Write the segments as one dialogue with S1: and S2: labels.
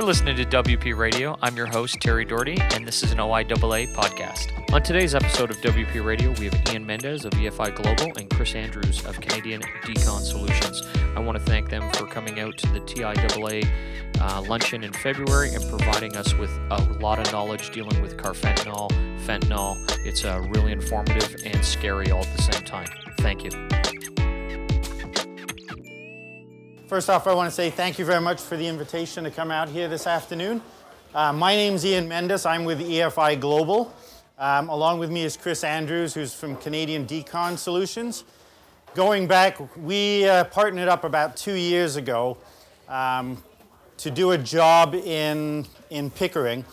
S1: You're listening to WP Radio. I'm your host, Terry Doherty, and this is an OIAA podcast. On today's episode of WP Radio, we have Ian Mendez of EFI Global and Chris Andrews of Canadian Decon Solutions. I want to thank them for coming out to the TIAA uh, luncheon in February and providing us with a lot of knowledge dealing with carfentanil, fentanyl. It's uh, really informative and scary all at the same time. Thank you.
S2: First off, I want to say thank you very much for the invitation to come out here this afternoon. Uh, my name's Ian Mendes. I'm with EFI Global. Um, along with me is Chris Andrews, who's from Canadian Decon Solutions. Going back, we uh, partnered up about two years ago um, to do a job in, in Pickering,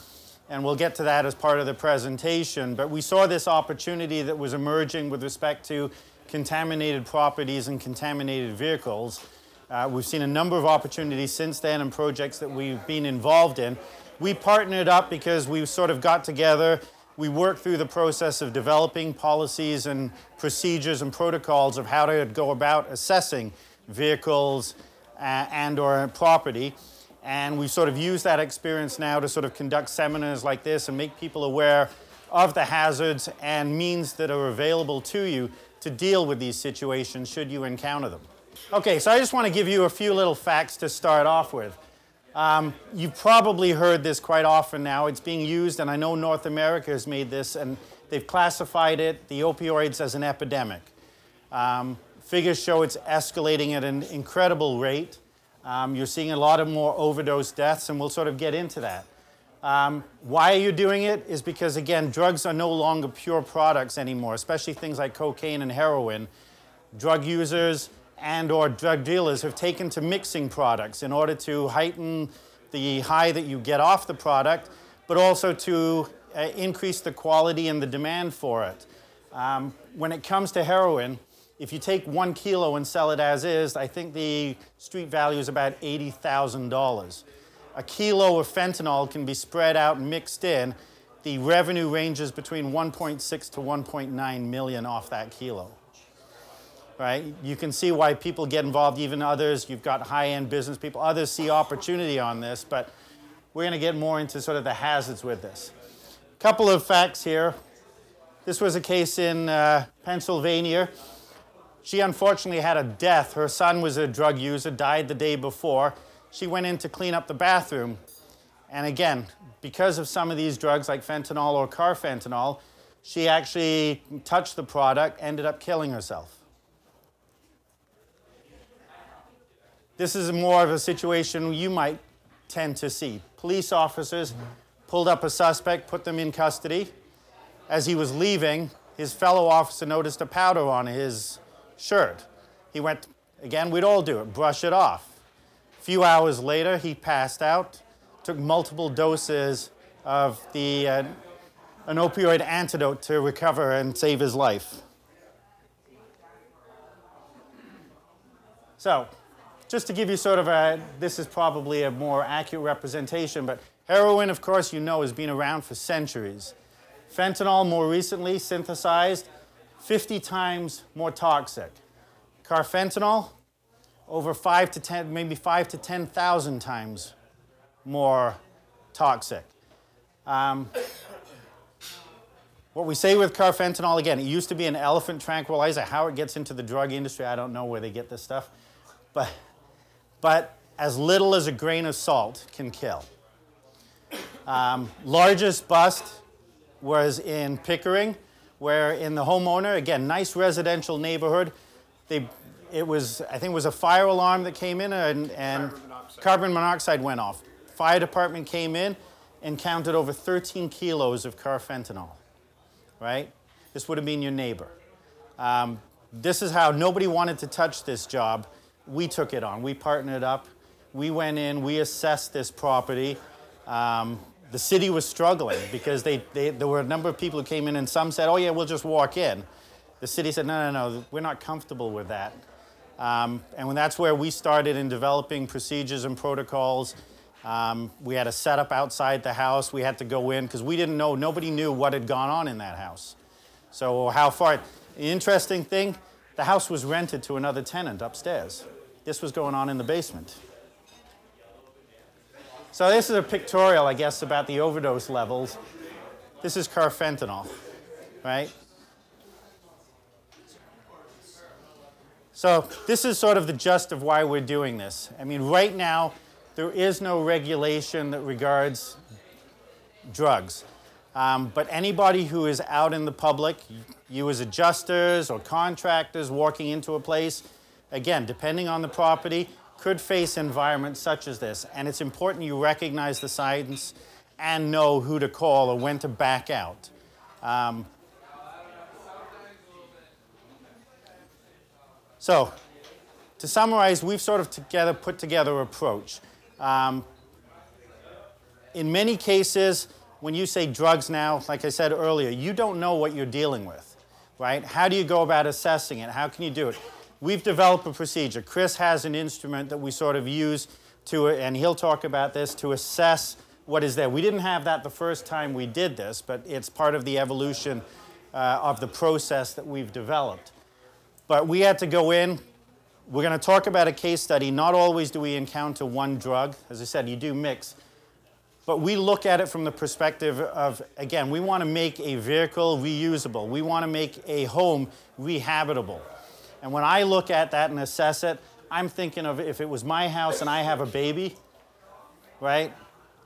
S2: and we'll get to that as part of the presentation. But we saw this opportunity that was emerging with respect to contaminated properties and contaminated vehicles. Uh, we've seen a number of opportunities since then and projects that we've been involved in. We partnered up because we sort of got together. We worked through the process of developing policies and procedures and protocols of how to go about assessing vehicles uh, and or property. And we sort of use that experience now to sort of conduct seminars like this and make people aware of the hazards and means that are available to you to deal with these situations should you encounter them. Okay, so I just want to give you a few little facts to start off with. Um, you've probably heard this quite often now. It's being used, and I know North America has made this, and they've classified it, the opioids, as an epidemic. Um, figures show it's escalating at an incredible rate. Um, you're seeing a lot of more overdose deaths, and we'll sort of get into that. Um, why are you doing it? Is because, again, drugs are no longer pure products anymore, especially things like cocaine and heroin. Drug users, and or drug dealers have taken to mixing products in order to heighten the high that you get off the product, but also to uh, increase the quality and the demand for it. Um, when it comes to heroin, if you take one kilo and sell it as is, I think the street value is about $80,000. A kilo of fentanyl can be spread out and mixed in. The revenue ranges between 1.6 to 1.9 million off that kilo right? You can see why people get involved, even others. You've got high end business people, others see opportunity on this, but we're going to get more into sort of the hazards with this. A couple of facts here. This was a case in uh, Pennsylvania. She unfortunately had a death. Her son was a drug user, died the day before. She went in to clean up the bathroom. And again, because of some of these drugs like fentanyl or carfentanil, she actually touched the product, ended up killing herself. This is more of a situation you might tend to see. Police officers pulled up a suspect, put them in custody. As he was leaving, his fellow officer noticed a powder on his shirt. He went, again, we'd all do it, brush it off. A few hours later, he passed out, took multiple doses of the, uh, an opioid antidote to recover and save his life. So, just to give you sort of a, this is probably a more accurate representation, but heroin, of course, you know, has been around for centuries. Fentanyl, more recently synthesized, 50 times more toxic. Carfentanil, over five to 10, maybe five to 10,000 times more toxic. Um, what we say with carfentanil, again, it used to be an elephant tranquilizer. How it gets into the drug industry, I don't know where they get this stuff. But but as little as a grain of salt can kill. Um, largest bust was in Pickering, where in the homeowner, again, nice residential neighborhood, they, it was, I think it was a fire alarm that came in and, and carbon, monoxide. carbon monoxide went off. Fire department came in and counted over 13 kilos of carfentanil, right? This would have been your neighbor. Um, this is how nobody wanted to touch this job we took it on. We partnered up. We went in, we assessed this property. Um, the city was struggling because they, they, there were a number of people who came in, and some said, Oh, yeah, we'll just walk in. The city said, No, no, no, we're not comfortable with that. Um, and that's where we started in developing procedures and protocols. Um, we had a setup outside the house. We had to go in because we didn't know, nobody knew what had gone on in that house. So, how far. The interesting thing, the house was rented to another tenant upstairs. This was going on in the basement. So this is a pictorial, I guess, about the overdose levels. This is carfentanil, right? So this is sort of the gist of why we're doing this. I mean, right now, there is no regulation that regards drugs. Um, but anybody who is out in the public, you as adjusters or contractors walking into a place, again, depending on the property, could face environments such as this. And it's important you recognize the science and know who to call or when to back out. Um, so, to summarize, we've sort of together put together approach. Um, in many cases, when you say drugs now, like I said earlier, you don't know what you're dealing with, right? How do you go about assessing it? How can you do it? We've developed a procedure. Chris has an instrument that we sort of use to, and he'll talk about this, to assess what is there. We didn't have that the first time we did this, but it's part of the evolution uh, of the process that we've developed. But we had to go in. We're going to talk about a case study. Not always do we encounter one drug. As I said, you do mix. But we look at it from the perspective of, again, we want to make a vehicle reusable. We want to make a home rehabitable. And when I look at that and assess it, I'm thinking of if it was my house and I have a baby, right?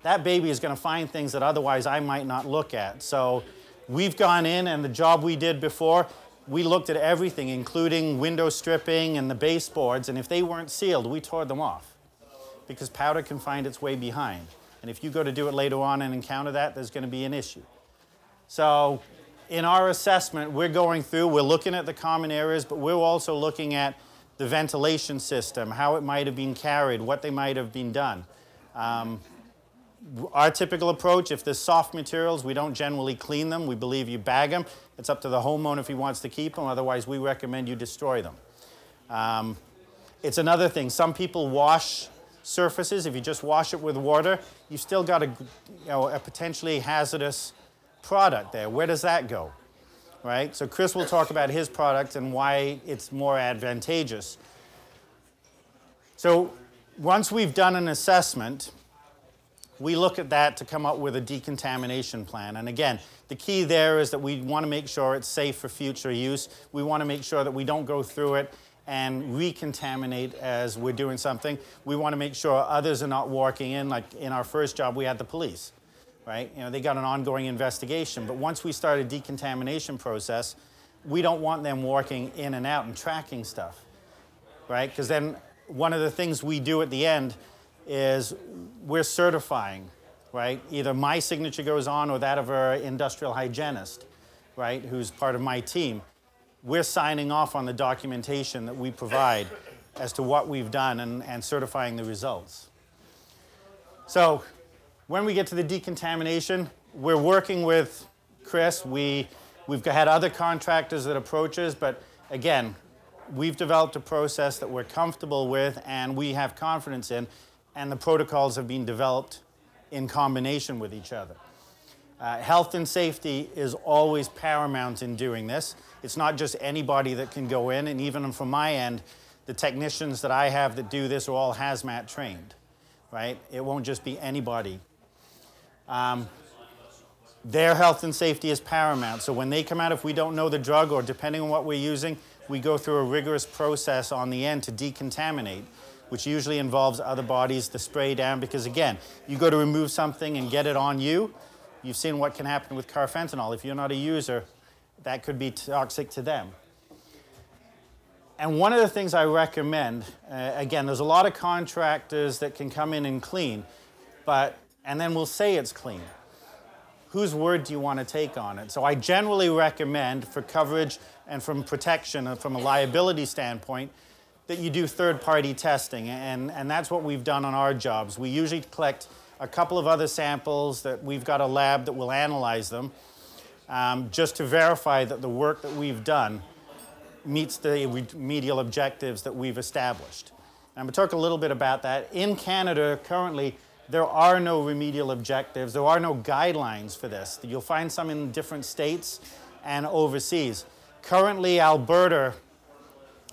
S2: That baby is going to find things that otherwise I might not look at. So we've gone in, and the job we did before, we looked at everything, including window stripping and the baseboards, and if they weren't sealed, we tore them off because powder can find its way behind. And if you go to do it later on and encounter that, there's going to be an issue. So in our assessment, we're going through, we're looking at the common areas, but we're also looking at the ventilation system, how it might have been carried, what they might have been done. Um, our typical approach, if there's soft materials, we don't generally clean them. We believe you bag them. It's up to the homeowner if he wants to keep them. Otherwise, we recommend you destroy them. Um, it's another thing. Some people wash surfaces. If you just wash it with water, you've still got a, you know, a potentially hazardous product there. Where does that go? Right? So Chris will talk about his product and why it's more advantageous. So once we've done an assessment, we look at that to come up with a decontamination plan. And again, the key there is that we want to make sure it's safe for future use. We want to make sure that we don't go through it and recontaminate as we're doing something. We want to make sure others are not walking in. Like in our first job, we had the police right? You know, they got an ongoing investigation. But once we start a decontamination process, we don't want them walking in and out and tracking stuff, right? Because then one of the things we do at the end is we're certifying, right? Either my signature goes on or that of our industrial hygienist, right, who's part of my team. We're signing off on the documentation that we provide as to what we've done and, and certifying the results. So when we get to the decontamination, we're working with Chris. We, we've had other contractors that approach us, but again, we've developed a process that we're comfortable with and we have confidence in, and the protocols have been developed in combination with each other. Uh, health and safety is always paramount in doing this. It's not just anybody that can go in, and even from my end, the technicians that I have that do this are all hazmat trained, right? It won't just be anybody um, their health and safety is paramount. So when they come out, if we don't know the drug or depending on what we're using, we go through a rigorous process on the end to decontaminate, which usually involves other bodies to spray down because, again, you go to remove something and get it on you. You've seen what can happen with carfentanil. If you're not a user, that could be toxic to them. And one of the things I recommend, uh, again, there's a lot of contractors that can come in and clean, but and then we'll say it's clean. Whose word do you want to take on it? So I generally recommend for coverage and from protection and from a liability standpoint that you do third party testing. And, and that's what we've done on our jobs. We usually collect a couple of other samples that we've got a lab that will analyze them um, just to verify that the work that we've done meets the remedial objectives that we've established. I'm going to talk a little bit about that. In Canada, currently, there are no remedial objectives. There are no guidelines for this. You'll find some in different states and overseas. Currently, Alberta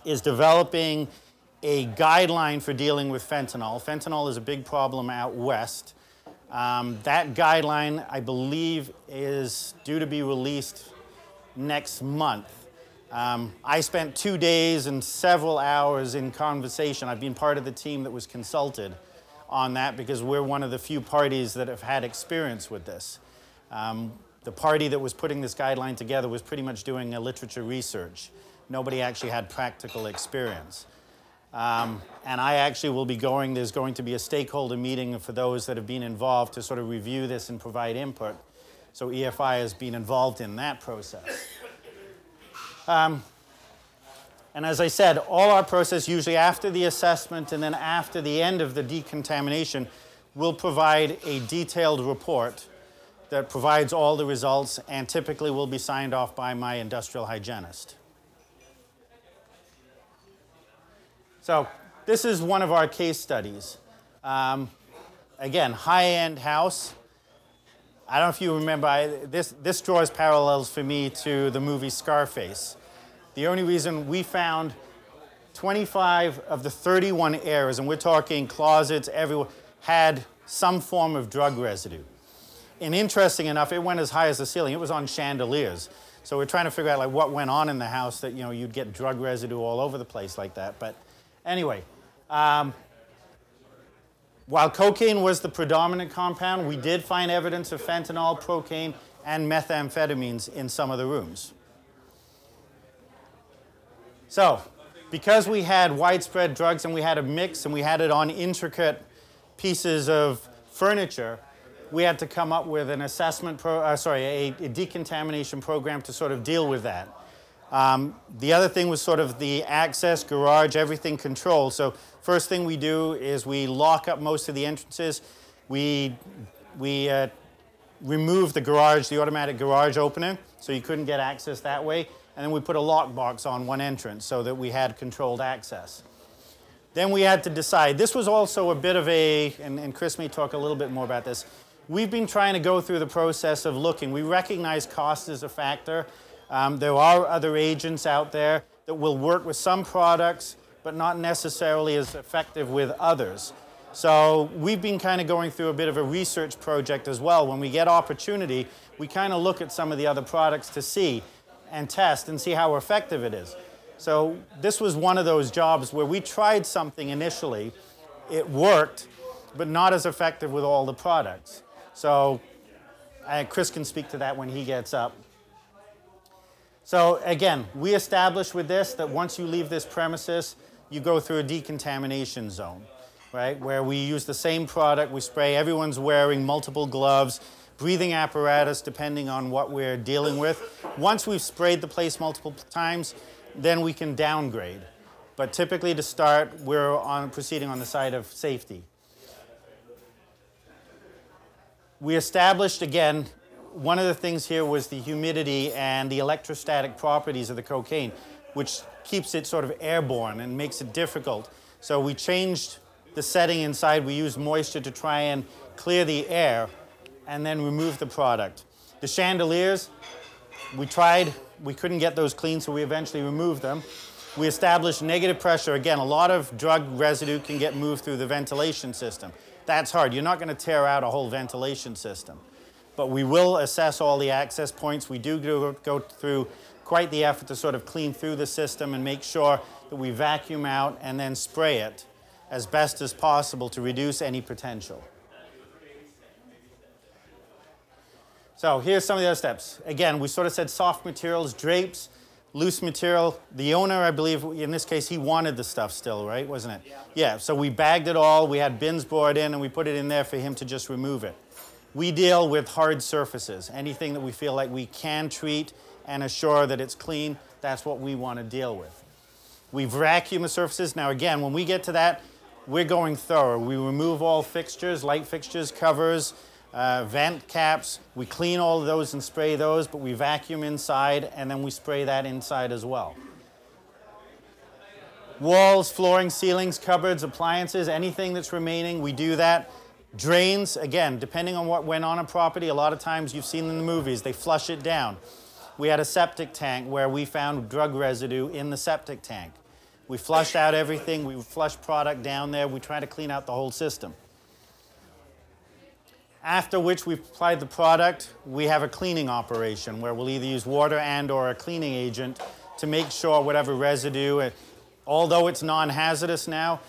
S2: is developing a guideline for dealing with fentanyl. Fentanyl is a big problem out west. Um, that guideline, I believe, is due to be released next month. Um, I spent two days and several hours in conversation. I've been part of the team that was consulted on that because we're one of the few parties that have had experience with this. Um, the party that was putting this guideline together was pretty much doing a literature research. Nobody actually had practical experience. Um, and I actually will be going, there's going to be a stakeholder meeting for those that have been involved to sort of review this and provide input. So EFI has been involved in that process. Um, and as I said, all our process, usually after the assessment and then after the end of the decontamination, will provide a detailed report that provides all the results and typically will be signed off by my industrial hygienist. So this is one of our case studies. Um, again, high-end house. I don't know if you remember, I, this, this draws parallels for me to the movie Scarface. The only reason we found 25 of the 31 areas, and we're talking closets everywhere, had some form of drug residue. And interesting enough, it went as high as the ceiling. It was on chandeliers. So we're trying to figure out like what went on in the house that you know you'd get drug residue all over the place like that. But anyway, um, while cocaine was the predominant compound, we did find evidence of fentanyl, procaine, and methamphetamines in some of the rooms. So, because we had widespread drugs and we had a mix and we had it on intricate pieces of furniture, we had to come up with an assessment, pro, uh, sorry, a, a, decontamination program to sort of deal with that. Um, the other thing was sort of the access, garage, everything controlled. So first thing we do is we lock up most of the entrances. We, we uh, remove the garage, the automatic garage opener, so you couldn't get access that way and then we put a lockbox on one entrance so that we had controlled access. Then we had to decide. This was also a bit of a, and, and Chris may talk a little bit more about this. We've been trying to go through the process of looking. We recognize cost is a factor. Um, there are other agents out there that will work with some products, but not necessarily as effective with others. So we've been kind of going through a bit of a research project as well. When we get opportunity, we kind of look at some of the other products to see and test and see how effective it is. So this was one of those jobs where we tried something initially, it worked, but not as effective with all the products. So uh, Chris can speak to that when he gets up. So again, we established with this that once you leave this premises, you go through a decontamination zone, right? Where we use the same product, we spray, everyone's wearing multiple gloves, breathing apparatus depending on what we're dealing with. Once we've sprayed the place multiple times, then we can downgrade. But typically to start, we're on, proceeding on the side of safety. We established, again, one of the things here was the humidity and the electrostatic properties of the cocaine, which keeps it sort of airborne and makes it difficult. So we changed the setting inside. We used moisture to try and clear the air and then remove the product. The chandeliers, we tried, we couldn't get those clean, so we eventually removed them. We established negative pressure. Again, a lot of drug residue can get moved through the ventilation system. That's hard. You're not going to tear out a whole ventilation system. But we will assess all the access points. We do go, go through quite the effort to sort of clean through the system and make sure that we vacuum out and then spray it as best as possible to reduce any potential. So here's some of the other steps. Again, we sort of said soft materials, drapes, loose material. The owner, I believe, in this case, he wanted the stuff still, right? Wasn't it? Yeah. Yeah, so we bagged it all. We had bins brought in and we put it in there for him to just remove it. We deal with hard surfaces. Anything that we feel like we can treat and assure that it's clean, that's what we want to deal with. We vacuum the surfaces. Now, again, when we get to that, we're going thorough. We remove all fixtures, light fixtures, covers, uh, vent caps. We clean all of those and spray those, but we vacuum inside and then we spray that inside as well. Walls, flooring, ceilings, cupboards, appliances, anything that's remaining, we do that. Drains, again, depending on what went on a property, a lot of times you've seen in the movies, they flush it down. We had a septic tank where we found drug residue in the septic tank. We flushed out everything, we flushed product down there, we try to clean out the whole system. After which we've applied the product, we have a cleaning operation where we'll either use water and or a cleaning agent to make sure whatever residue, uh, although it's non-hazardous now,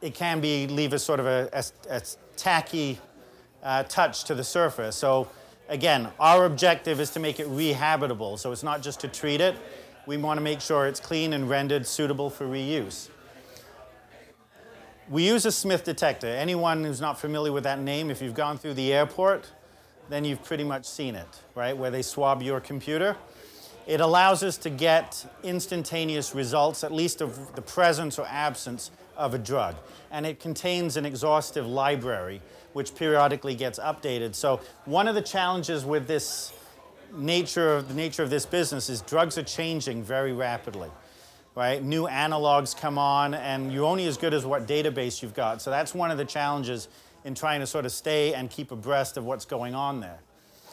S2: it can be leave a sort of a, a, a tacky uh, touch to the surface. So again, our objective is to make it rehabitable. So it's not just to treat it. We want to make sure it's clean and rendered suitable for reuse. We use a Smith detector. Anyone who's not familiar with that name, if you've gone through the airport, then you've pretty much seen it, right? Where they swab your computer. It allows us to get instantaneous results, at least of the presence or absence of a drug. And it contains an exhaustive library, which periodically gets updated. So one of the challenges with this nature of the nature of this business is drugs are changing very rapidly right? New analogs come on, and you're only as good as what database you've got. So that's one of the challenges in trying to sort of stay and keep abreast of what's going on there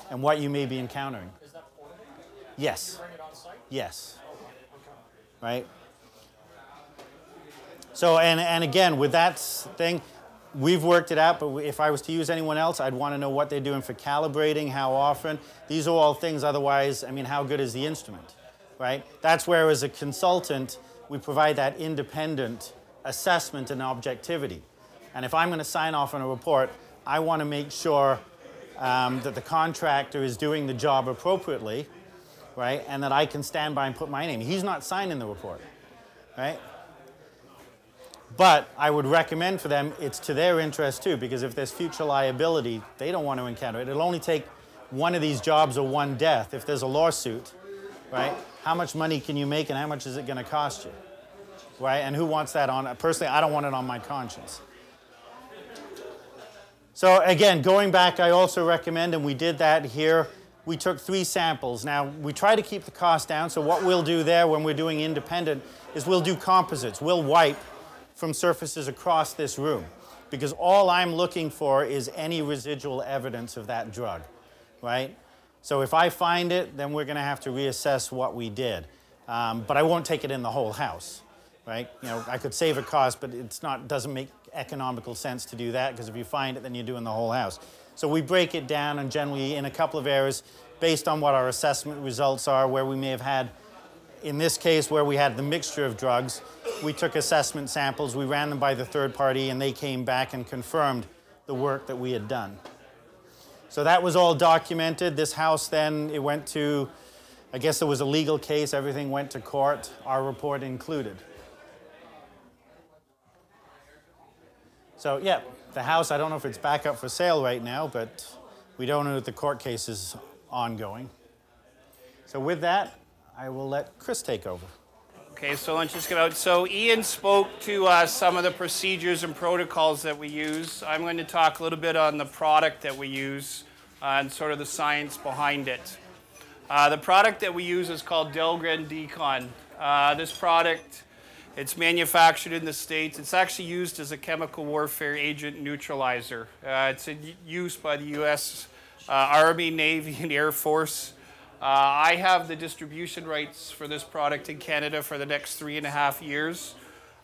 S2: and what you may be encountering.
S1: Is that portable?
S2: Yes.
S1: Bring it on site?
S2: Yes. Right? So, and, and again, with that thing, we've worked it out, but if I was to use anyone else, I'd want to know what they're doing for calibrating, how often. These are all things, otherwise, I mean, how good is the instrument? Right? That's where, as a consultant, we provide that independent assessment and objectivity. And if I'm going to sign off on a report, I want to make sure um, that the contractor is doing the job appropriately, right? And that I can stand by and put my name. He's not signing the report, right? But I would recommend for them, it's to their interest too, because if there's future liability, they don't want to encounter it. It'll only take one of these jobs or one death. If there's a lawsuit, right? How much money can you make and how much is it going to cost you? Right? And who wants that on? Personally, I don't want it on my conscience. So, again, going back, I also recommend, and we did that here, we took three samples. Now, we try to keep the cost down, so what we'll do there when we're doing independent is we'll do composites. We'll wipe from surfaces across this room because all I'm looking for is any residual evidence of that drug, right? So if I find it, then we're going to have to reassess what we did. Um, but I won't take it in the whole house, right? You know, I could save a cost, but it's not doesn't make economical sense to do that because if you find it, then you're doing the whole house. So we break it down and generally in a couple of areas based on what our assessment results are, where we may have had, in this case, where we had the mixture of drugs, we took assessment samples, we ran them by the third party, and they came back and confirmed the work that we had done. So that was all documented. This house then, it went to, I guess it was a legal case, everything went to court, our report included. So, yeah, the house, I don't know if it's back up for sale right now, but we don't know if the court case is ongoing. So, with that, I will let Chris take over.
S3: Okay, so let's just get out. So Ian spoke to uh, some of the procedures and protocols that we use. I'm going to talk a little bit on the product that we use uh, and sort of the science behind it. Uh, the product that we use is called Dahlgren Decon. Uh, this product, it's manufactured in the States. It's actually used as a chemical warfare agent neutralizer. Uh, it's in use by the U.S. Uh, Army, Navy, and Air Force. Uh, I have the distribution rights for this product in Canada for the next three and a half years.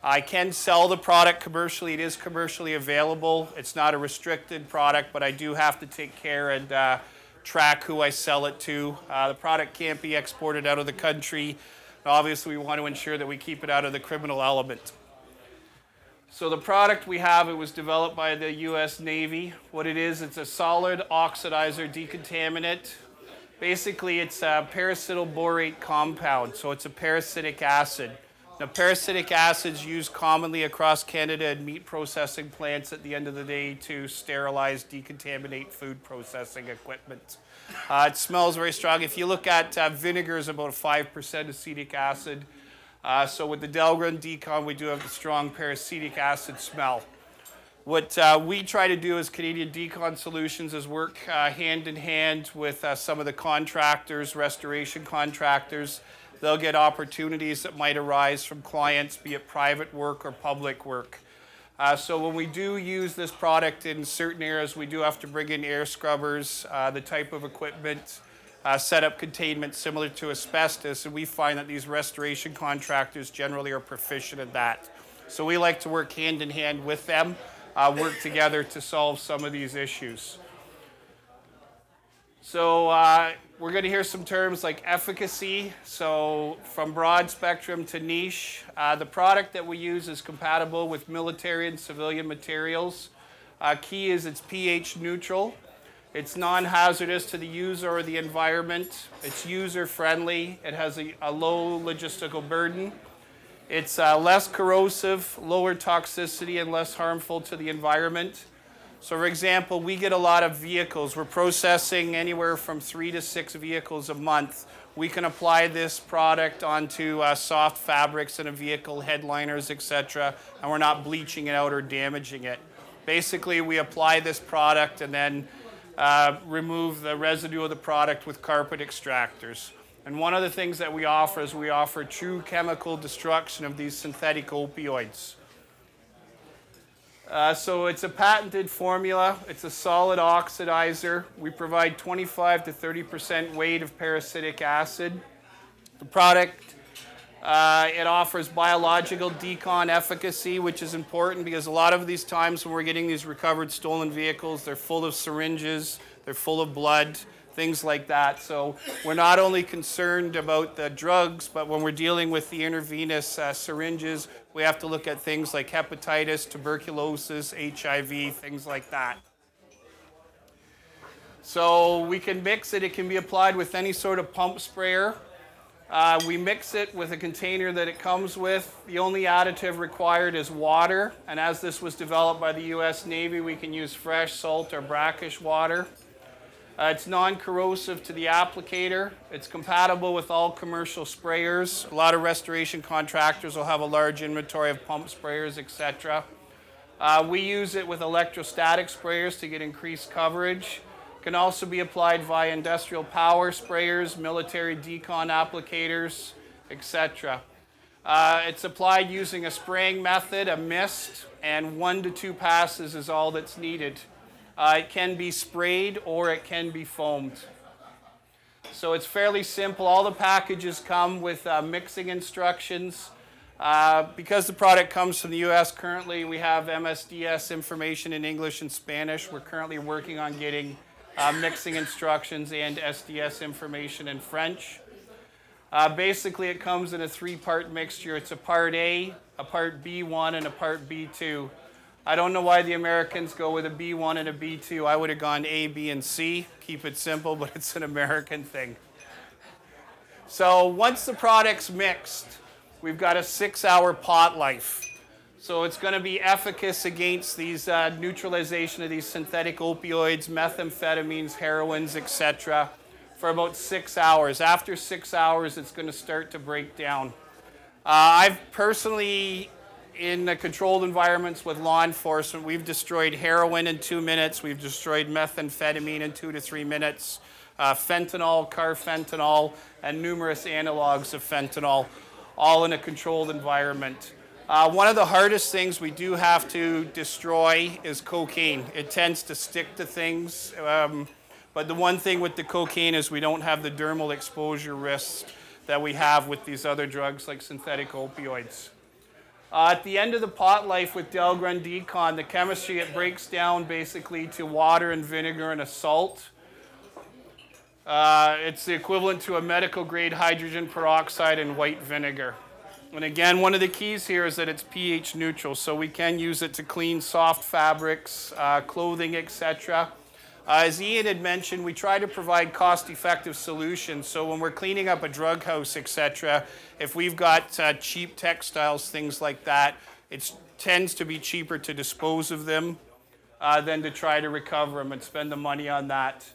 S3: I can sell the product commercially. It is commercially available. It's not a restricted product, but I do have to take care and uh, track who I sell it to. Uh, the product can't be exported out of the country. Obviously, we want to ensure that we keep it out of the criminal element. So the product we have, it was developed by the U.S. Navy. What it is, it's a solid oxidizer decontaminant Basically, it's a paracetyl borate compound, so it's a peracetic acid. Now, peracetic acids used commonly across Canada in meat processing plants at the end of the day to sterilize, decontaminate food processing equipment. Uh, it smells very strong. If you look at uh, vinegar, is about 5% acetic acid. Uh, so with the Dahlgren Decon, we do have the strong peracetic acid smell. What uh, we try to do as Canadian Decon Solutions is work uh, hand in hand with uh, some of the contractors, restoration contractors. They'll get opportunities that might arise from clients, be it private work or public work. Uh, so when we do use this product in certain areas, we do have to bring in air scrubbers, uh, the type of equipment, set up containment similar to asbestos, and we find that these restoration contractors generally are proficient at that. So we like to work hand in hand with them uh, work together to solve some of these issues. So uh, we're going to hear some terms like efficacy. So from broad spectrum to niche. Uh, the product that we use is compatible with military and civilian materials. Uh, key is it's pH neutral. It's non-hazardous to the user or the environment. It's user-friendly. It has a, a low logistical burden. It's uh, less corrosive, lower toxicity, and less harmful to the environment. So, for example, we get a lot of vehicles. We're processing anywhere from three to six vehicles a month. We can apply this product onto uh, soft fabrics in a vehicle, headliners, etc., and we're not bleaching it out or damaging it. Basically, we apply this product and then uh, remove the residue of the product with carpet extractors. And one of the things that we offer is we offer true chemical destruction of these synthetic opioids. Uh, so it's a patented formula. It's a solid oxidizer. We provide 25 to 30% weight of peracetic acid. The product, uh, it offers biological decon efficacy, which is important because a lot of these times when we're getting these recovered stolen vehicles, they're full of syringes, they're full of blood, things like that. So we're not only concerned about the drugs, but when we're dealing with the intravenous uh, syringes, we have to look at things like hepatitis, tuberculosis, HIV, things like that. So we can mix it. It can be applied with any sort of pump sprayer. Uh, we mix it with a container that it comes with. The only additive required is water. And as this was developed by the US Navy, we can use fresh salt or brackish water. Uh, it's non-corrosive to the applicator. It's compatible with all commercial sprayers. A lot of restoration contractors will have a large inventory of pump sprayers, etc. Uh, we use it with electrostatic sprayers to get increased coverage. Can also be applied via industrial power sprayers, military decon applicators, etc. Uh, it's applied using a spraying method, a mist, and one to two passes is all that's needed. Uh, it can be sprayed or it can be foamed. So it's fairly simple. All the packages come with uh, mixing instructions. Uh, because the product comes from the US currently, we have MSDS information in English and Spanish. We're currently working on getting uh, mixing instructions and SDS information in French. Uh, basically, it comes in a three part mixture it's a part A, a part B1, and a part B2. I don't know why the Americans go with a B1 and a B2. I would have gone A, B, and C. Keep it simple, but it's an American thing. So once the product's mixed, we've got a six hour pot life. So it's going to be efficacious against these uh, neutralization of these synthetic opioids, methamphetamines, heroines, etc., for about six hours. After six hours, it's going to start to break down. Uh, I've personally in controlled environments with law enforcement, we've destroyed heroin in two minutes, we've destroyed methamphetamine in two to three minutes, uh, fentanyl, carfentanil, and numerous analogs of fentanyl, all in a controlled environment. Uh, one of the hardest things we do have to destroy is cocaine. It tends to stick to things, um, but the one thing with the cocaine is we don't have the dermal exposure risks that we have with these other drugs like synthetic opioids. Uh, at the end of the pot life with Dahlgren Decon, the chemistry it breaks down basically to water and vinegar and a salt. Uh, it's the equivalent to a medical grade hydrogen peroxide and white vinegar. And again, one of the keys here is that it's pH neutral, so we can use it to clean soft fabrics, uh, clothing, etc. Uh, as Ian had mentioned, we try to provide cost-effective solutions. So when we're cleaning up a drug house, etc., if we've got uh, cheap textiles, things like that, it tends to be cheaper to dispose of them uh, than to try to recover them and spend the money on that.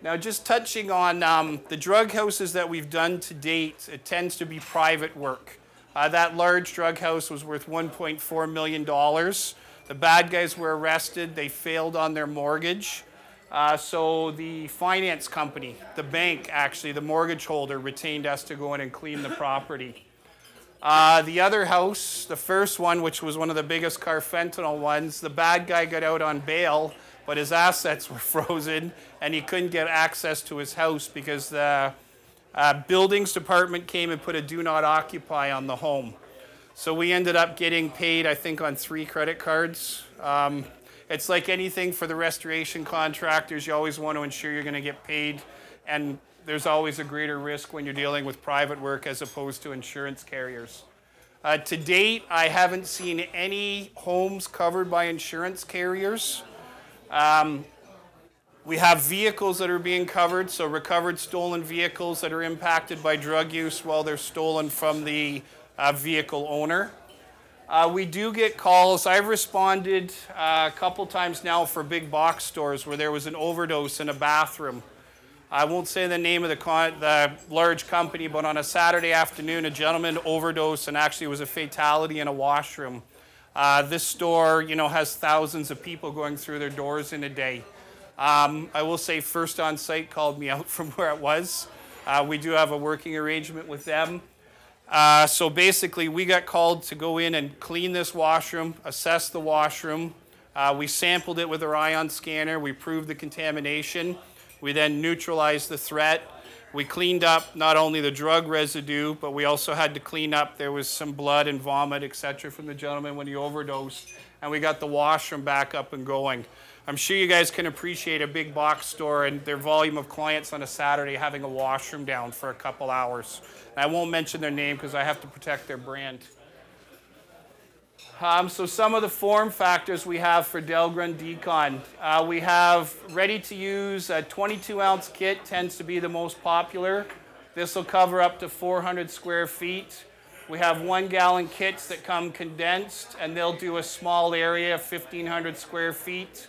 S3: Now, just touching on um, the drug houses that we've done to date, it tends to be private work. Uh, that large drug house was worth $1.4 million. The bad guys were arrested. They failed on their mortgage. Uh, so the finance company, the bank actually, the mortgage holder retained us to go in and clean the property. Uh, the other house, the first one, which was one of the biggest carfentanil ones, the bad guy got out on bail, but his assets were frozen and he couldn't get access to his house because the uh, buildings department came and put a do not occupy on the home. So we ended up getting paid, I think, on three credit cards. Um, It's like anything for the restoration contractors, you always want to ensure you're going to get paid, and there's always a greater risk when you're dealing with private work as opposed to insurance carriers. Uh, to date, I haven't seen any homes covered by insurance carriers. Um, we have vehicles that are being covered, so recovered stolen vehicles that are impacted by drug use while they're stolen from the uh, vehicle owner. Uh, we do get calls. I've responded uh, a couple times now for big box stores where there was an overdose in a bathroom. I won't say the name of the, con- the large company, but on a Saturday afternoon, a gentleman overdosed and actually was a fatality in a washroom. Uh, this store, you know, has thousands of people going through their doors in a day. Um, I will say First On Site called me out from where it was. Uh, we do have a working arrangement with them. Uh, so basically, we got called to go in and clean this washroom, assess the washroom. Uh, we sampled it with our ion scanner. We proved the contamination. We then neutralized the threat. We cleaned up not only the drug residue, but we also had to clean up. There was some blood and vomit, etc., from the gentleman when he overdosed, and we got the washroom back up and going. I'm sure you guys can appreciate a big box store and their volume of clients on a Saturday having a washroom down for a couple hours. And I won't mention their name because I have to protect their brand. Um, so some of the form factors we have for Dahlgren Decon. Uh, we have ready to use a 22 ounce kit tends to be the most popular. This will cover up to 400 square feet. We have one gallon kits that come condensed and they'll do a small area, 1500 square feet.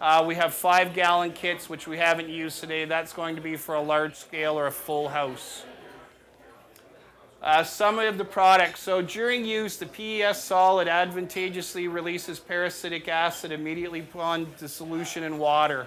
S3: Uh, we have five gallon kits, which we haven't used today. That's going to be for a large scale or a full house. Uh, some of the products. So during use, the PES solid advantageously releases peracetic acid immediately upon dissolution in water.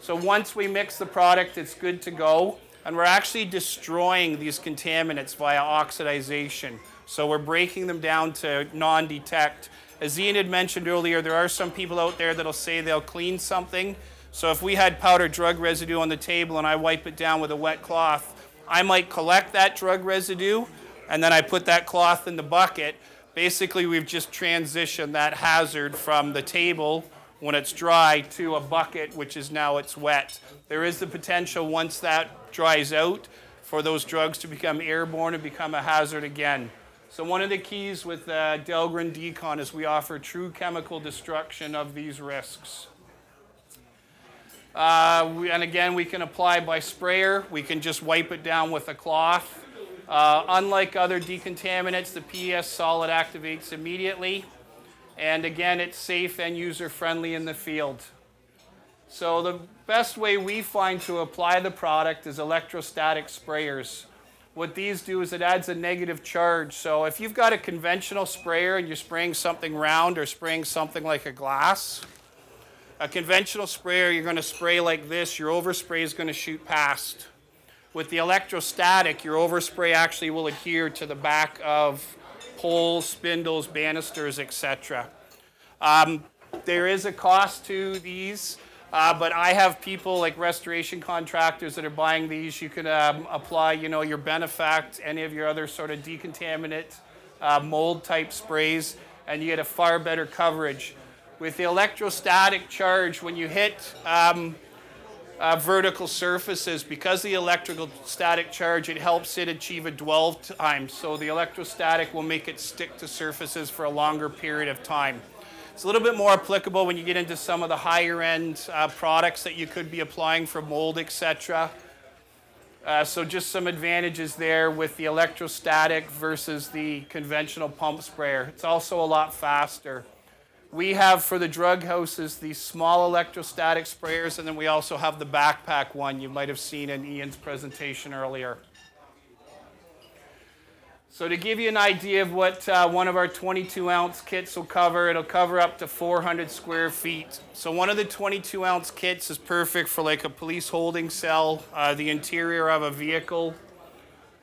S3: So once we mix the product, it's good to go. And we're actually destroying these contaminants via oxidization. So we're breaking them down to non detect. As Ian had mentioned earlier, there are some people out there that'll say they'll clean something. So if we had powdered drug residue on the table and I wipe it down with a wet cloth, I might collect that drug residue and then I put that cloth in the bucket. Basically, we've just transitioned that hazard from the table when it's dry to a bucket, which is now it's wet. There is the potential once that dries out for those drugs to become airborne and become a hazard again. So one of the keys with uh, Dahlgren Decon is we offer true chemical destruction of these risks. Uh, we, and again, we can apply by sprayer. We can just wipe it down with a cloth. Uh, unlike other decontaminants, the PES solid activates immediately. And again, it's safe and user friendly in the field. So the best way we find to apply the product is electrostatic sprayers what these do is it adds a negative charge. So if you've got a conventional sprayer and you're spraying something round or spraying something like a glass, a conventional sprayer, you're going to spray like this, your overspray is going to shoot past. With the electrostatic, your overspray actually will adhere to the back of poles, spindles, banisters, etc. Um, there is a cost to these. Uh, but I have people like restoration contractors that are buying these. You can um, apply, you know, your Benefect, any of your other sort of decontaminant uh, mold type sprays, and you get a far better coverage. With the electrostatic charge, when you hit um, uh, vertical surfaces, because the electrical static charge, it helps it achieve a dwell time. So the electrostatic will make it stick to surfaces for a longer period of time. It's a little bit more applicable when you get into some of the higher end uh, products that you could be applying for mold, etc. Uh, so just some advantages there with the electrostatic versus the conventional pump sprayer. It's also a lot faster. We have for the drug houses these small electrostatic sprayers, and then we also have the backpack one you might have seen in Ian's presentation earlier. So to give you an idea of what uh, one of our 22 ounce kits will cover, it'll cover up to 400 square feet. So one of the 22 ounce kits is perfect for like a police holding cell, uh, the interior of a vehicle,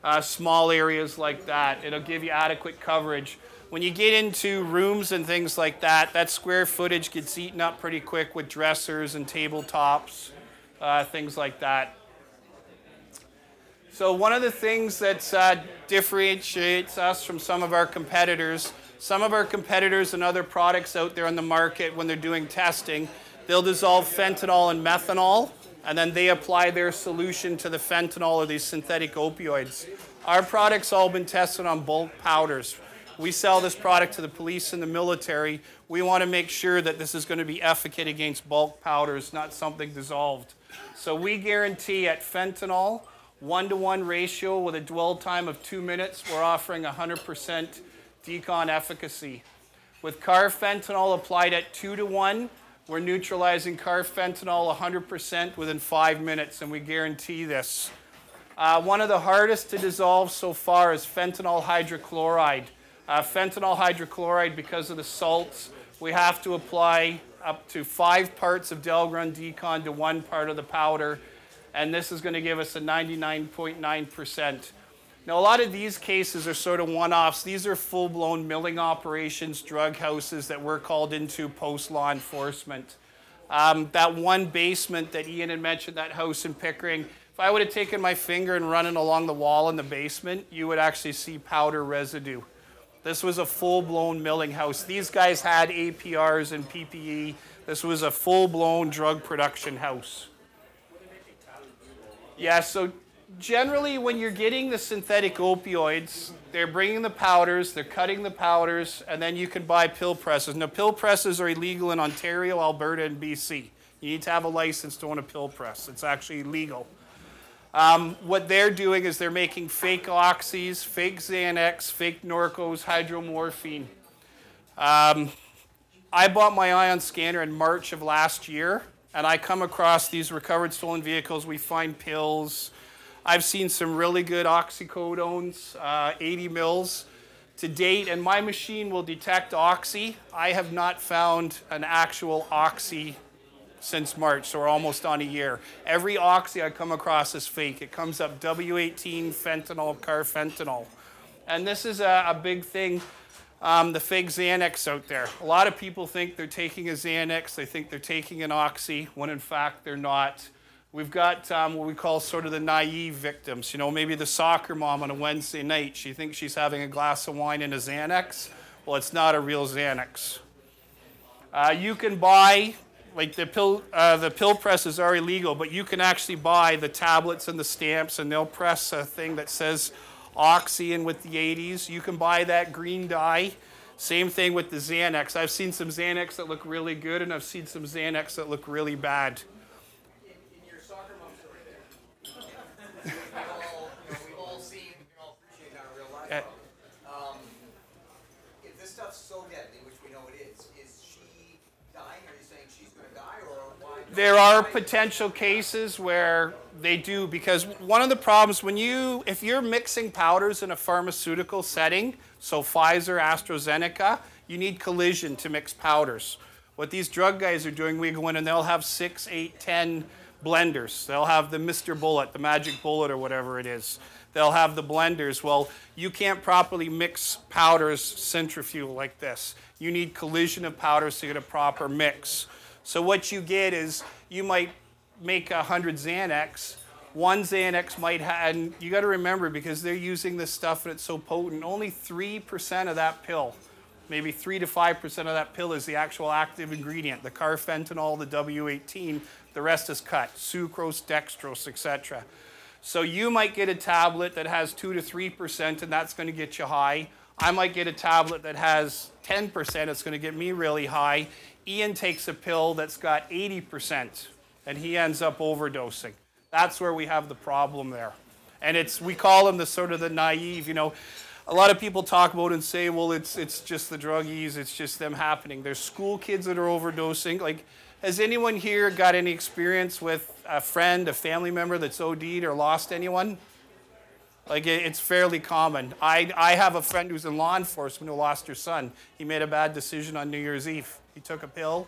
S3: uh, small areas like that. It'll give you adequate coverage. When you get into rooms and things like that, that square footage gets eaten up pretty quick with dressers and tabletops, uh, things like that. So one of the things that uh, differentiates us from some of our competitors, Some of our competitors and other products out there on the market, when they're doing testing, they'll dissolve fentanyl and methanol, and then they apply their solution to the fentanyl or these synthetic opioids. Our product's all been tested on bulk powders. We sell this product to the police and the military. We want to make sure that this is going to be efficacious against bulk powders, not something dissolved. So we guarantee at fentanyl, one to one ratio with a dwell time of two minutes, we're offering 100% decon efficacy. With carfentanil applied at two to one, we're neutralizing carfentanil 100% within five minutes, and we guarantee this. Uh, one of the hardest to dissolve so far is fentanyl hydrochloride. Uh, fentanyl hydrochloride, because of the salts, we have to apply up to five parts of Dahlgren Decon to one part of the powder, and this is going to give us a 99.9%. Now, a lot of these cases are sort of one offs. These are full blown milling operations, drug houses that we're called into post law enforcement. Um, that one basement that Ian had mentioned, that house in Pickering, if I would have taken my finger and run it along the wall in the basement, you would actually see powder residue. This was a full blown milling house. These guys had APRs and PPE. This was a full blown drug production house. Yeah, so generally, when you're getting the synthetic opioids, they're bringing the powders, they're cutting the powders, and then you can buy pill presses. Now, pill presses are illegal in Ontario, Alberta, and BC. You need to have a license to own a pill press, it's actually legal. Um, what they're doing is they're making fake oxys, fake Xanax, fake Norcos, hydromorphine. Um, I bought my ion scanner in March of last year, and I come across these recovered stolen vehicles. We find pills. I've seen some really good oxycodones, uh, 80 mils to date, and my machine will detect oxy. I have not found an actual oxy since March, so we're almost on a year. Every oxy I come across is fake. It comes up W18 fentanyl, carfentanil. And this is a, a big thing, um, the fake Xanax out there. A lot of people think they're taking a Xanax, they think they're taking an oxy, when in fact they're not. We've got um, what we call sort of the naive victims. You know, maybe the soccer mom on a Wednesday night, she thinks she's having a glass of wine and a Xanax. Well, it's not a real Xanax. Uh, you can buy like the pill, uh, the pill presses are illegal, but you can actually buy the tablets and the stamps, and they'll press a thing that says Oxy and with the 80s. You can buy that green dye. Same thing with the Xanax. I've seen some Xanax that look really good, and I've seen some Xanax that look really bad. There are potential cases where they do because one of the problems when you if you're mixing powders in a pharmaceutical setting so pfizer astrazeneca you need collision to mix powders. What these drug guys are doing we go in and they'll have six eight ten blenders. They'll have the mr bullet the magic bullet or whatever it is. They'll have the blenders. Well you can't properly mix powders centrifugal like this. You need collision of powders to get a proper mix so what you get is you might make a hundred Xanax. One Xanax might have, and you got to remember because they're using this stuff and it's so potent. Only three percent of that pill, maybe three to five percent of that pill, is the actual active ingredient. The carfentanil, the W18. The rest is cut: sucrose, dextrose, etc. So you might get a tablet that has two to three percent, and that's going to get you high. I might get a tablet that has 10%, it's going to get me really high. Ian takes a pill that's got 80% and he ends up overdosing. That's where we have the problem there. And it's we call them the sort of the naive, you know. A lot of people talk about and say, well, it's it's just the druggies, it's just them happening. There's school kids that are overdosing. Like, has anyone here got any experience with a friend, a family member that's OD'd or lost anyone? Like it's fairly common. I, I have a friend who's in law enforcement who lost her son. He made a bad decision on New Year's Eve. He took a pill.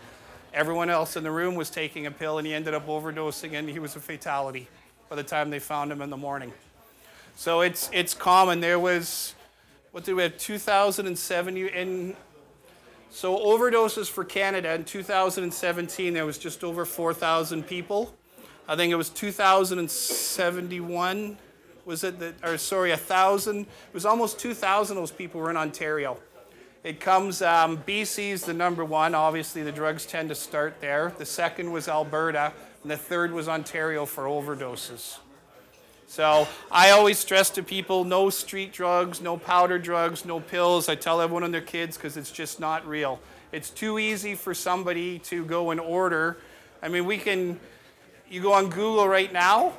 S3: Everyone else in the room was taking a pill, and he ended up overdosing, and he was a fatality by the time they found him in the morning. So it's it's common. There was what did we have? 2007 in so overdoses for Canada in 2017 there was just over 4,000 people. I think it was 2071 was it that, or sorry, a thousand, it was almost 2,000 of those people were in Ontario. It comes, um, BC is the number one. Obviously, the drugs tend to start there. The second was Alberta, and the third was Ontario for overdoses. So I always stress to people no street drugs, no powder drugs, no pills. I tell everyone and their kids because it's just not real. It's too easy for somebody to go and order. I mean, we can, you go on Google right now,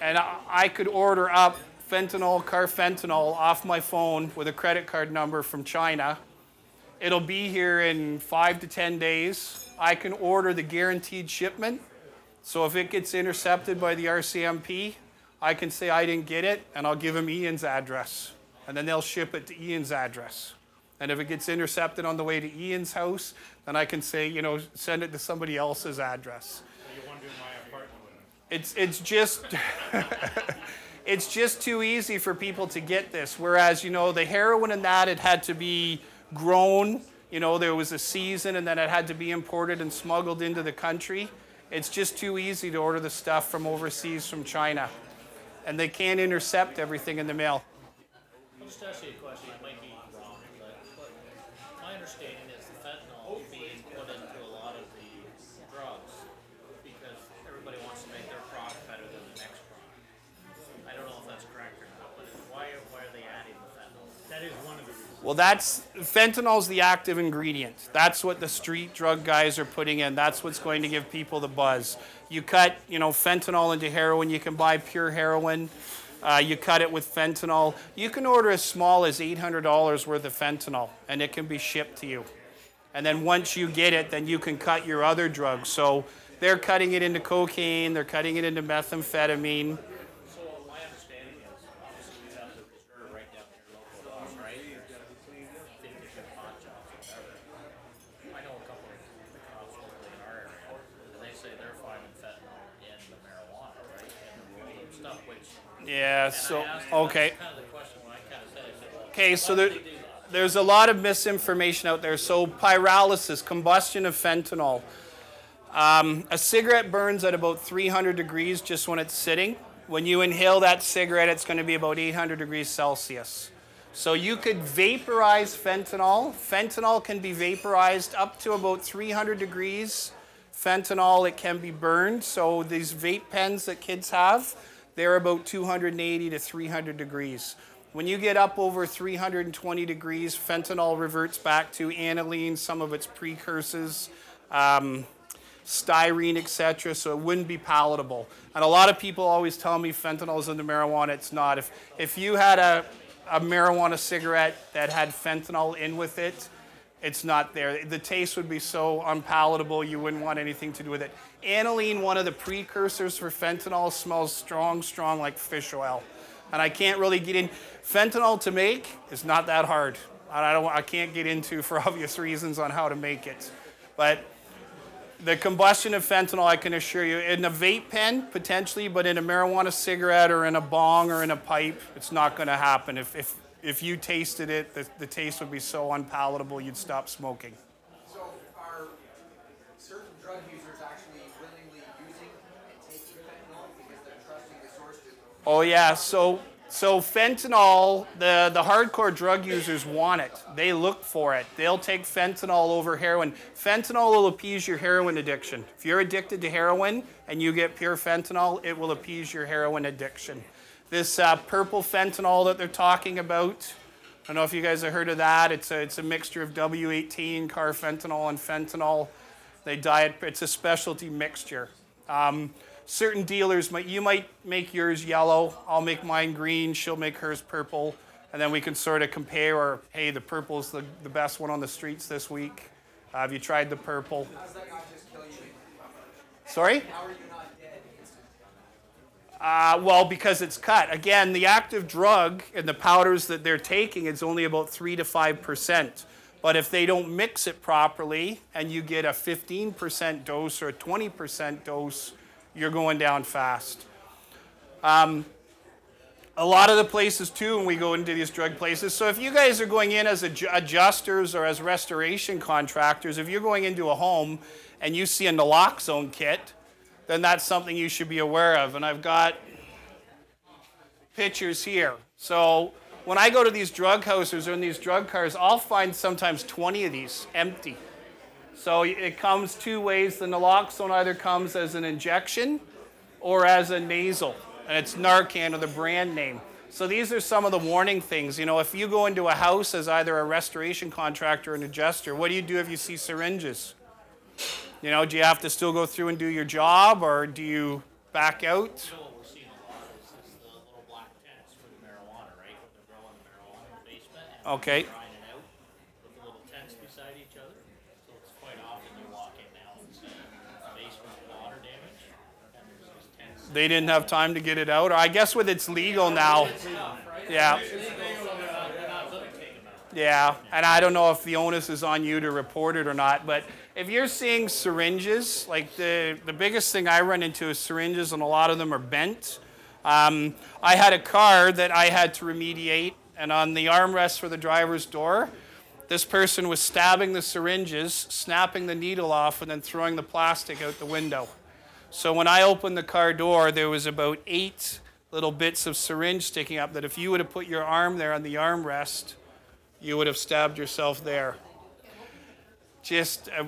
S3: and I could order up fentanyl, carfentanil off my phone with a credit card number from China. It'll be here in five to 10 days. I can order the guaranteed shipment. So if it gets intercepted by the RCMP, I can say I didn't get it, and I'll give them Ian's address. And then they'll ship it to Ian's address. And if it gets intercepted on the way to Ian's house, then I can say, you know, send it to somebody else's address. It's, it's just it's just too easy for people to get this. Whereas, you know, the heroin and that it had to be grown, you know, there was a season and then it had to be imported and smuggled into the country. It's just too easy to order the stuff from overseas from China and they can't intercept everything in the mail. Well, that's fentanyl's the active ingredient. That's what the street drug guys are putting in. That's what's going to give people the buzz. You cut, you know, fentanyl into heroin. You can buy pure heroin. Uh, you cut it with fentanyl. You can order as small as $800 worth of fentanyl, and it can be shipped to you. And then once you get it, then you can cut your other drugs. So they're cutting it into cocaine. They're cutting it into methamphetamine.
S4: So my understanding is, obviously we have the reserve right down here local to us, right? Fifty good pot shops, whatever. I know a couple of cops locally in our area, and they say they're finding fentanyl in the marijuana, right? And the weed stuff, which.
S3: Yeah,
S4: and
S3: so,
S4: I asked them,
S3: okay.
S4: That's kind of the question when I kind of said, I said, well.
S3: Okay, so there,
S4: would they do that?
S3: there's a lot of misinformation out there. So pyrolysis, combustion of fentanyl. Um, a cigarette burns at about 300 degrees just when it's sitting. When you inhale that cigarette, it's going to be about 800 degrees Celsius. So you could vaporize fentanyl. Fentanyl can be vaporized up to about 300 degrees. Fentanyl, it can be burned. So these vape pens that kids have, they're about 280 to 300 degrees. When you get up over 320 degrees, fentanyl reverts back to aniline, some of its precursors, um, styrene, etc. So it wouldn't be palatable. And a lot of people always tell me fentanyl is in the marijuana. It's not. If if you had a a marijuana cigarette that had fentanyl in with it, it's not there. The taste would be so unpalatable, you wouldn't want anything to do with it. Aniline, one of the precursors for fentanyl, smells strong, strong like fish oil. And I can't really get in. Fentanyl to make is not that hard. I, don't, I can't get into for obvious reasons on how to make it. But the combustion of fentanyl, I can assure you, in a vape pen, potentially, but in a marijuana cigarette or in a bong or in a pipe, it's not going to happen. If, if, if you tasted it, the, the taste would be so unpalatable, you'd stop smoking.
S5: So are certain drug users actually willingly using and taking fentanyl because they're trusting the source to
S3: Oh, yeah. So, so fentanyl, the, the hardcore drug users want it. They look for it. They'll take fentanyl over heroin. Fentanyl will appease your heroin addiction. If you're addicted to heroin and you get pure fentanyl, it will appease your heroin addiction. This uh, purple fentanyl that they're talking about, I don't know if you guys have heard of that. It's a, it's a mixture of W18, carfentanil, and fentanyl. They diet, it's a specialty mixture. Um, certain dealers might, you might make yours yellow, I'll make mine green, she'll make hers purple, and then we can sort of compare, or hey, the purple's the, the best one on the streets this week. Uh, have you tried the purple?
S5: How does that not just kill you?
S3: Sorry?
S5: How are you not dead?
S3: Uh, well, because it's cut. Again, the active drug in the powders that they're taking is only about 3 to 5%. But if they don't mix it properly and you get a 15% dose or a 20% dose, you're going down fast. Um, a lot of the places, too, when we go into these drug places, so if you guys are going in as adju- adjusters or as restoration contractors, if you're going into a home and you see a naloxone kit, then that's something you should be aware of. And I've got pictures here. So when I go to these drug houses or in these drug cars, I'll find sometimes 20 of these empty. So it comes two ways. The naloxone either comes as an injection or as a nasal, and it's Narcan or the brand name. So these are some of the warning things. You know, if you go into a house as either a restoration contractor or an adjuster, what do you do if you see syringes? You know, do you have to still go through and do your job, or do you back out?
S4: So what we're seeing a lot is, is the little black tents for the marijuana, right? When they're growing the marijuana in the basement. and
S3: Okay.
S4: they're Drying it out with the little tents beside each other. So it's quite often you walk in now and see a basement with water damage. And there's these tents.
S3: They didn't have time to get it out, or I guess with it's legal now. Yeah. Yeah, and I don't know if the onus is on you to report it or not, but if you're seeing syringes, like the, the biggest thing I run into is syringes, and a lot of them are bent. Um, I had a car that I had to remediate, and on the armrest for the driver's door, this person was stabbing the syringes, snapping the needle off, and then throwing the plastic out the window. So when I opened the car door, there was about eight little bits of syringe sticking up that if you would have put your arm there on the armrest, you would have stabbed yourself there. Just uh,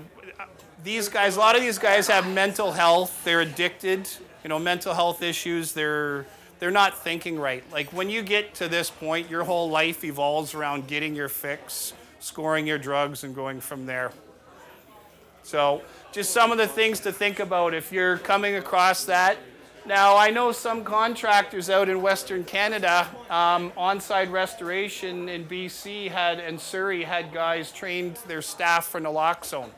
S3: these guys, a lot of these guys have mental health. They're addicted, you know, mental health issues. They're they're not thinking right. Like when you get to this point, your whole life evolves around getting your fix, scoring your drugs, and going from there. So, just some of the things to think about if you're coming across that. Now, I know some contractors out in Western Canada, um, on-site restoration in BC had and Surrey had guys trained their staff for naloxone.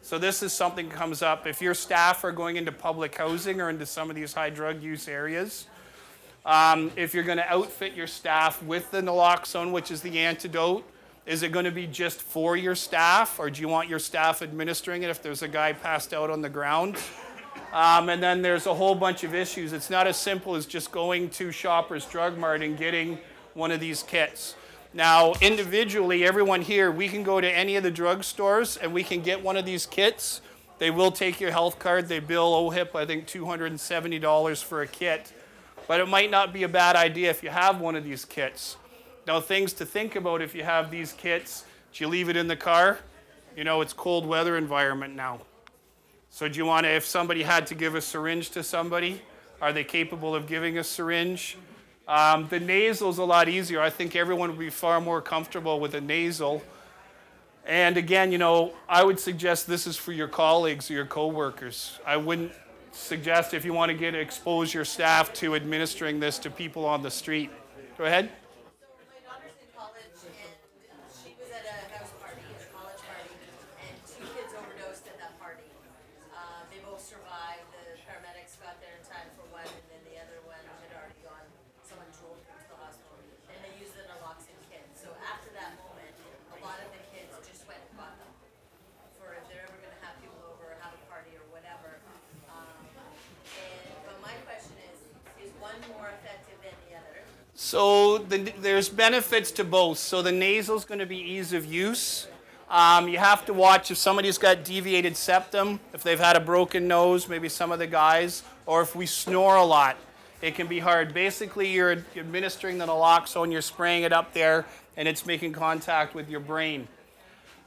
S3: So this is something that comes up if your staff are going into public housing or into some of these high drug use areas. Um, if you're going to outfit your staff with the naloxone, which is the antidote, is it going to be just for your staff, or do you want your staff administering it if there's a guy passed out on the ground? Um, and then there's a whole bunch of issues. It's not as simple as just going to Shoppers Drug Mart and getting one of these kits. Now, individually, everyone here, we can go to any of the drug stores and we can get one of these kits. They will take your health card. They bill OHIP, I think, $270 for a kit. But it might not be a bad idea if you have one of these kits. Now, things to think about if you have these kits do you leave it in the car? You know, it's cold weather environment now. So, do you want to, if somebody had to give a syringe to somebody, are they capable of giving a syringe? Um, the nasal is a lot easier. I think everyone would be far more comfortable with a nasal. And again, you know, I would suggest this is for your colleagues or your coworkers. I wouldn't suggest if you want to get expose your staff to administering this to people on the street. Go ahead.
S6: So my daughter's in college and she was at a house party, a college party, and two kids overdosed at that party. Uh, they both survived. The paramedics got there in time for one, and then the other one had already gone. Someone drove to the hospital, and they used the naloxone kit. So after that moment, a lot of the kids just went and got them for if they're ever to have people over or have a party or whatever. Um, and but my question is, is one more effective than the other?
S3: So the, there's benefits to both. So the nasal is going to be ease of use. Um, you have to watch if somebody's got deviated septum, if they've had a broken nose, maybe some of the guys, or if we snore a lot. It can be hard. Basically, you're administering the naloxone, you're spraying it up there, and it's making contact with your brain.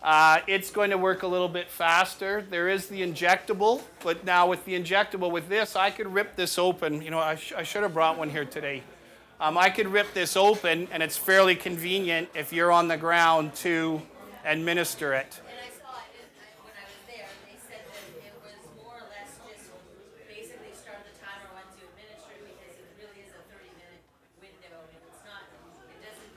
S3: Uh, it's going to work a little bit faster. There is the injectable, but now with the injectable, with this, I could rip this open. You know, I, sh- I should have brought one here today. Um, I could rip this open, and it's fairly convenient if you're on the ground to administer it.
S6: And I saw it when I was there, they said that it was more or less just basically start the timer when to administer it because it really is a thirty minute window and it's not, it doesn't,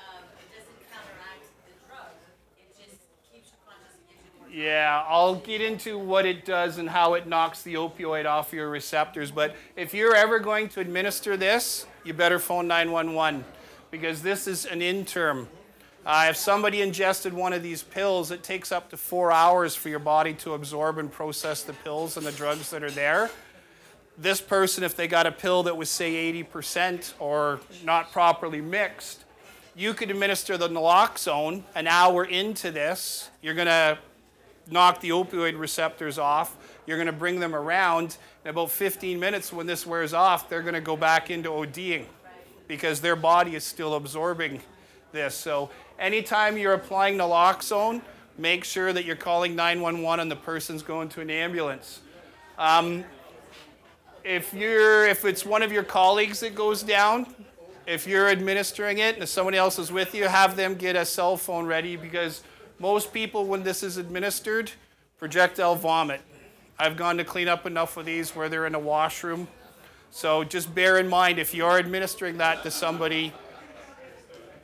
S6: um, it doesn't counteract the drug. It just keeps you conscious and gives you more.
S3: Yeah, I'll get into what it does and how it knocks the opioid off your receptors. But if you're ever going to administer this, you better phone 911 because this is an interim. Uh, if somebody ingested one of these pills, it takes up to four hours for your body to absorb and process the pills and the drugs that are there. This person, if they got a pill that was, say, 80% or not properly mixed, you could administer the naloxone an hour into this. You're going to knock the opioid receptors off. You're going to bring them around. In about 15 minutes, when this wears off, they're going to go back into ODing because their body is still absorbing this. So anytime you're applying naloxone, make sure that you're calling 911 and the person's going to an ambulance. Um, if you're if it's one of your colleagues that goes down, if you're administering it and if somebody else is with you, have them get a cell phone ready because most people when this is administered, projectile vomit. I've gone to clean up enough of these where they're in a washroom. So just bear in mind if you are administering that to somebody,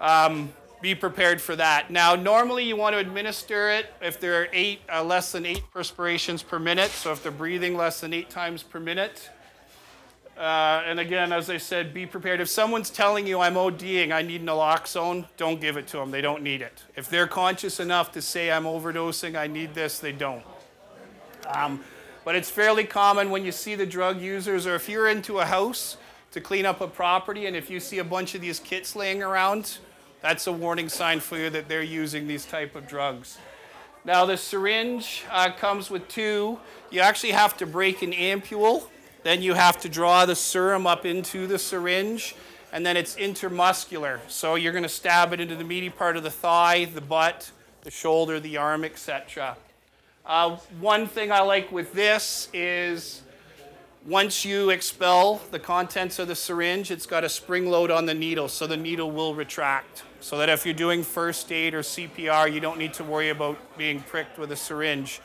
S3: um, be prepared for that. Now, normally you want to administer it if there are eight, uh, less than eight perspirations per minute. So if they're breathing less than eight times per minute. Uh, and again, as I said, be prepared. If someone's telling you I'm ODing, I need naloxone, don't give it to them. They don't need it. If they're conscious enough to say I'm overdosing, I need this, they don't. Um, but it's fairly common when you see the drug users, or if you're into a house to clean up a property, and if you see a bunch of these kits laying around, that's a warning sign for you that they're using these type of drugs. Now the syringe uh, comes with two. You actually have to break an ampule. Then you have to draw the serum up into the syringe, and then it's intermuscular. So you're going to stab it into the meaty part of the thigh, the butt, the shoulder, the arm, etc. Uh, one thing I like with this is once you expel the contents of the syringe, it's got a spring load on the needle, so the needle will retract. So that if you're doing first aid or CPR, you don't need to worry about being pricked with a syringe.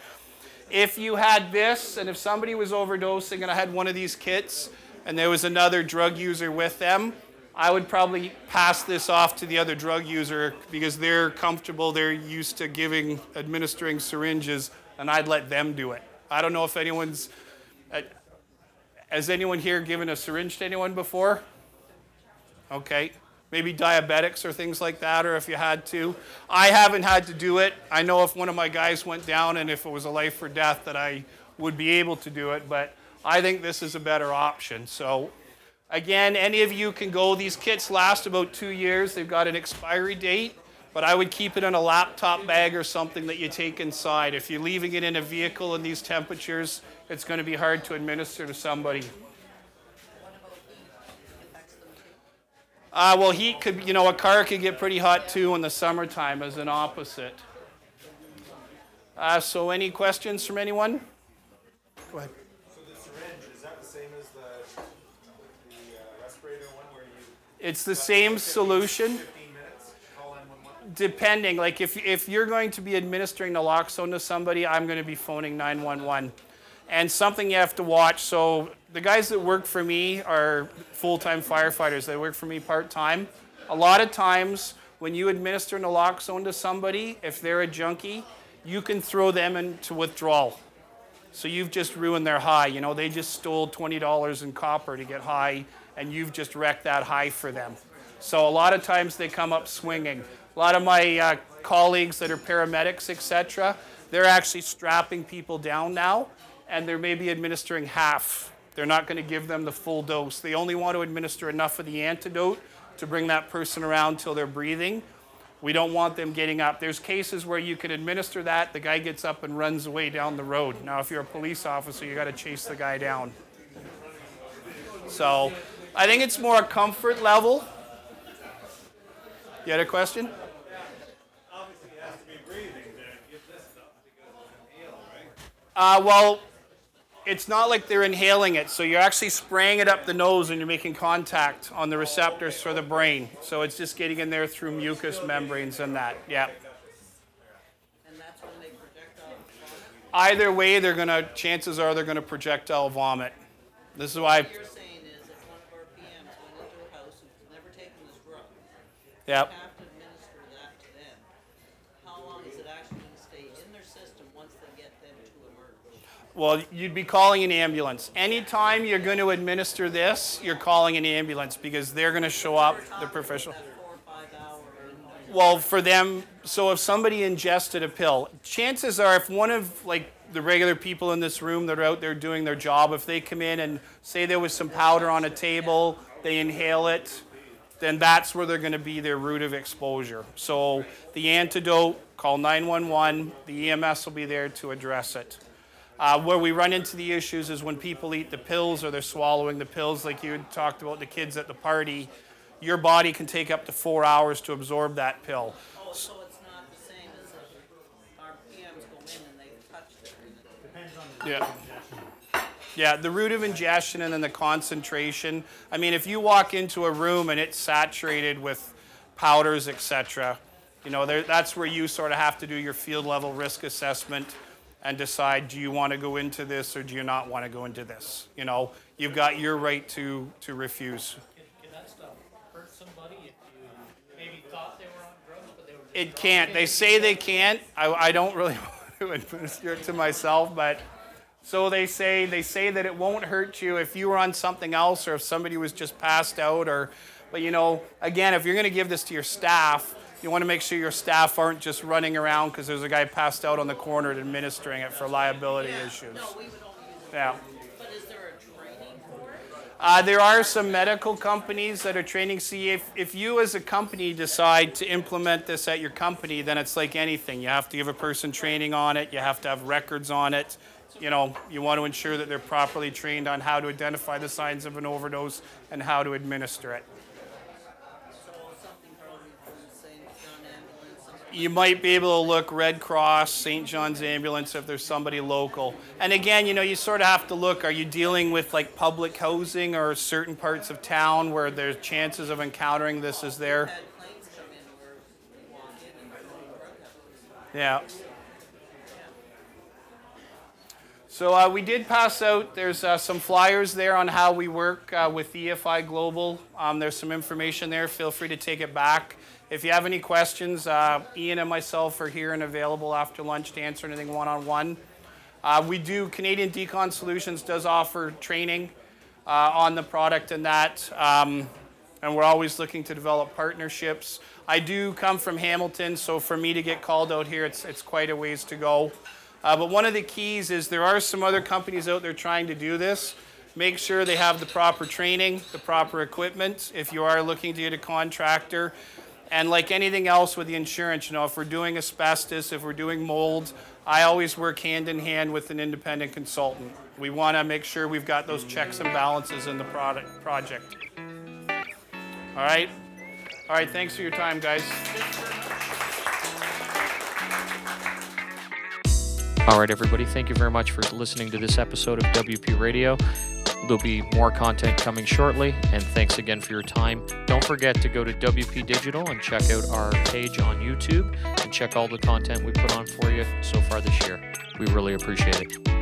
S3: If you had this, and if somebody was overdosing and I had one of these kits, and there was another drug user with them, I would probably pass this off to the other drug user because they're comfortable, they're used to giving, administering syringes, and I'd let them do it. I don't know if anyone's, has anyone here given a syringe to anyone before? Okay maybe diabetics or things like that, or if you had to. I haven't had to do it. I know if one of my guys went down and if it was a life or death that I would be able to do it, but I think this is a better option. So, again, any of you can go. These kits last about two years, they've got an expiry date. But I would keep it in a laptop bag or something that you take inside. If you're leaving it in a vehicle in these temperatures, it's going to be hard to administer to somebody. Uh, well, heat could, you know, a car could get pretty hot too in the summertime as an opposite. Uh, so, any questions from anyone? Go ahead.
S7: So the syringe is that the same as the the uh, respirator one where you?
S3: It's the same
S7: 15
S3: solution.
S7: 15 minutes. Call 911.
S3: Depending, like if if you're going to be administering naloxone to somebody, I'm going to be phoning 911. And something you have to watch. So the guys that work for me are full-time firefighters. They work for me part-time. A lot of times when you administer naloxone to somebody, if they're a junkie, you can throw them into withdrawal. So you've just ruined their high. You know, they just stole $20 in copper to get high, and you've just wrecked that high for them. So a lot of times they come up swinging. A lot of my uh, colleagues that are paramedics, etc., they're actually strapping people down now, and they're maybe administering half they're not going to give them the full dose. They only want to administer enough of the antidote to bring that person around till they're breathing. We don't want them getting up. There's cases where you can administer that, the guy gets up and runs away down the road. Now, if you're a police officer, you got to chase the guy down. So, I think it's more a comfort level. You had a question? Uh, well, it's not like they're inhaling it. So you're actually spraying it up the nose and you're making contact on the receptors for the brain. So it's just getting in there through mucous membranes and that. Yeah.
S8: And that's when they projectile vomit?
S3: Either way, they're gonna. Chances are they're gonna projectile vomit. This is why.
S8: What you're saying is if one of our PMs went into a house and never taken this drug,
S3: Yep.
S8: you have to administer that to them. How long is it actually gonna stay in their system once they get them to emerge?
S3: Well, you'd be calling an ambulance. Anytime you're going to administer this, you're calling an ambulance because they're going to show up, the professional. Well, for them, so if somebody ingested a pill, chances are if one of like the regular people in this room that are out there doing their job, if they come in and say there was some powder on a table, they inhale it, then that's where they're going to be their route of exposure. So the antidote, call 911, the EMS will be there to address it. Uh, where we run into the issues is when people eat the pills or they're swallowing the pills, like you had talked about the kids at the party. your body can take up to four hours to absorb that pill.
S8: Oh, so it's not the same as if our PMs go in and they've touched it and it
S3: Yeah. Yeah, the route of ingestion and then the concentration. I mean, if you walk into a room and it's saturated with powders, etc., you know, there, that's where you sort of have to do your field level risk assessment and decide do you want to go into this or do you not want to go into this? You know, you've got your right to, to refuse.
S4: Can, can that stuff hurt somebody if you maybe thought they were on drugs, but they were
S3: It can't. They say they can't. I, I don't really want to administer it to myself, but so they say they say that it won't hurt you if you were on something else or if somebody was just passed out or but you know, again, if you're going to give this to your staff, you want to make sure your staff aren't just running around because there's a guy passed out on the corner administering it for liability issues.
S8: No, we would only use.
S3: Yeah.
S8: But is there a training for it?
S3: Uh, there are some medical companies that are training. See, if, if you as a company decide to implement this at your company, then it's like anything. You have to give a person training on it, you have to have records on it. You know, you want to ensure that they're properly trained on how to identify the signs of an overdose and how to administer it.
S8: So something probably from the St. John ambulance. something-
S3: You might be able to look Red Cross, St. John's Ambulance if there's somebody local. And again, you know, you sort of have to look are you dealing with like public housing or certain parts of town where there's chances of encountering this is there? Yeah. So uh, we did pass out. There's uh, some flyers there on how we work uh, with EFI Global. Um, there's some information there. Feel free to take it back. If you have any questions, uh, Ian and myself are here and available after lunch to answer anything one-on-one. Uh, we do. Canadian Decon Solutions does offer training uh, on the product and that. Um, and we're always looking to develop partnerships. I do come from Hamilton, so for me to get called out here, it's, it's quite a ways to go. Uh, but one of the keys is there are some other companies out there trying to do this. Make sure they have the proper training, the proper equipment. If you are looking to get a contractor, and like anything else with the insurance, you know, if we're doing asbestos, if we're doing mold, I always work hand in hand with an independent consultant. We want to make sure we've got those checks and balances in the product project. All right? All right, thanks for your time, guys.
S1: All right, everybody, thank you very much for listening to this episode of WP Radio. There'll be more content coming shortly, and thanks again for your time. Don't forget to go to WP Digital and check out our page on YouTube and check all the content we put on for you so far this year. We really appreciate it.